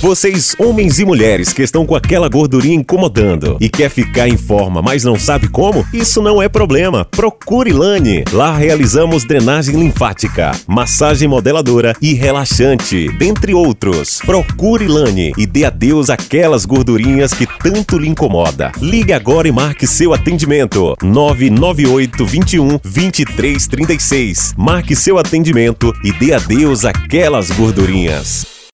Vocês, homens e mulheres que estão com aquela gordurinha incomodando e quer ficar em forma, mas não sabe como? Isso não é problema. Procure Lani. Lá realizamos drenagem linfática, massagem modeladora e relaxante, dentre outros. Procure Lani e dê adeus àquelas gordurinhas que tanto lhe incomoda. Ligue agora e marque seu atendimento. 998 21 2336. Marque seu atendimento e dê adeus àquelas gordurinhas.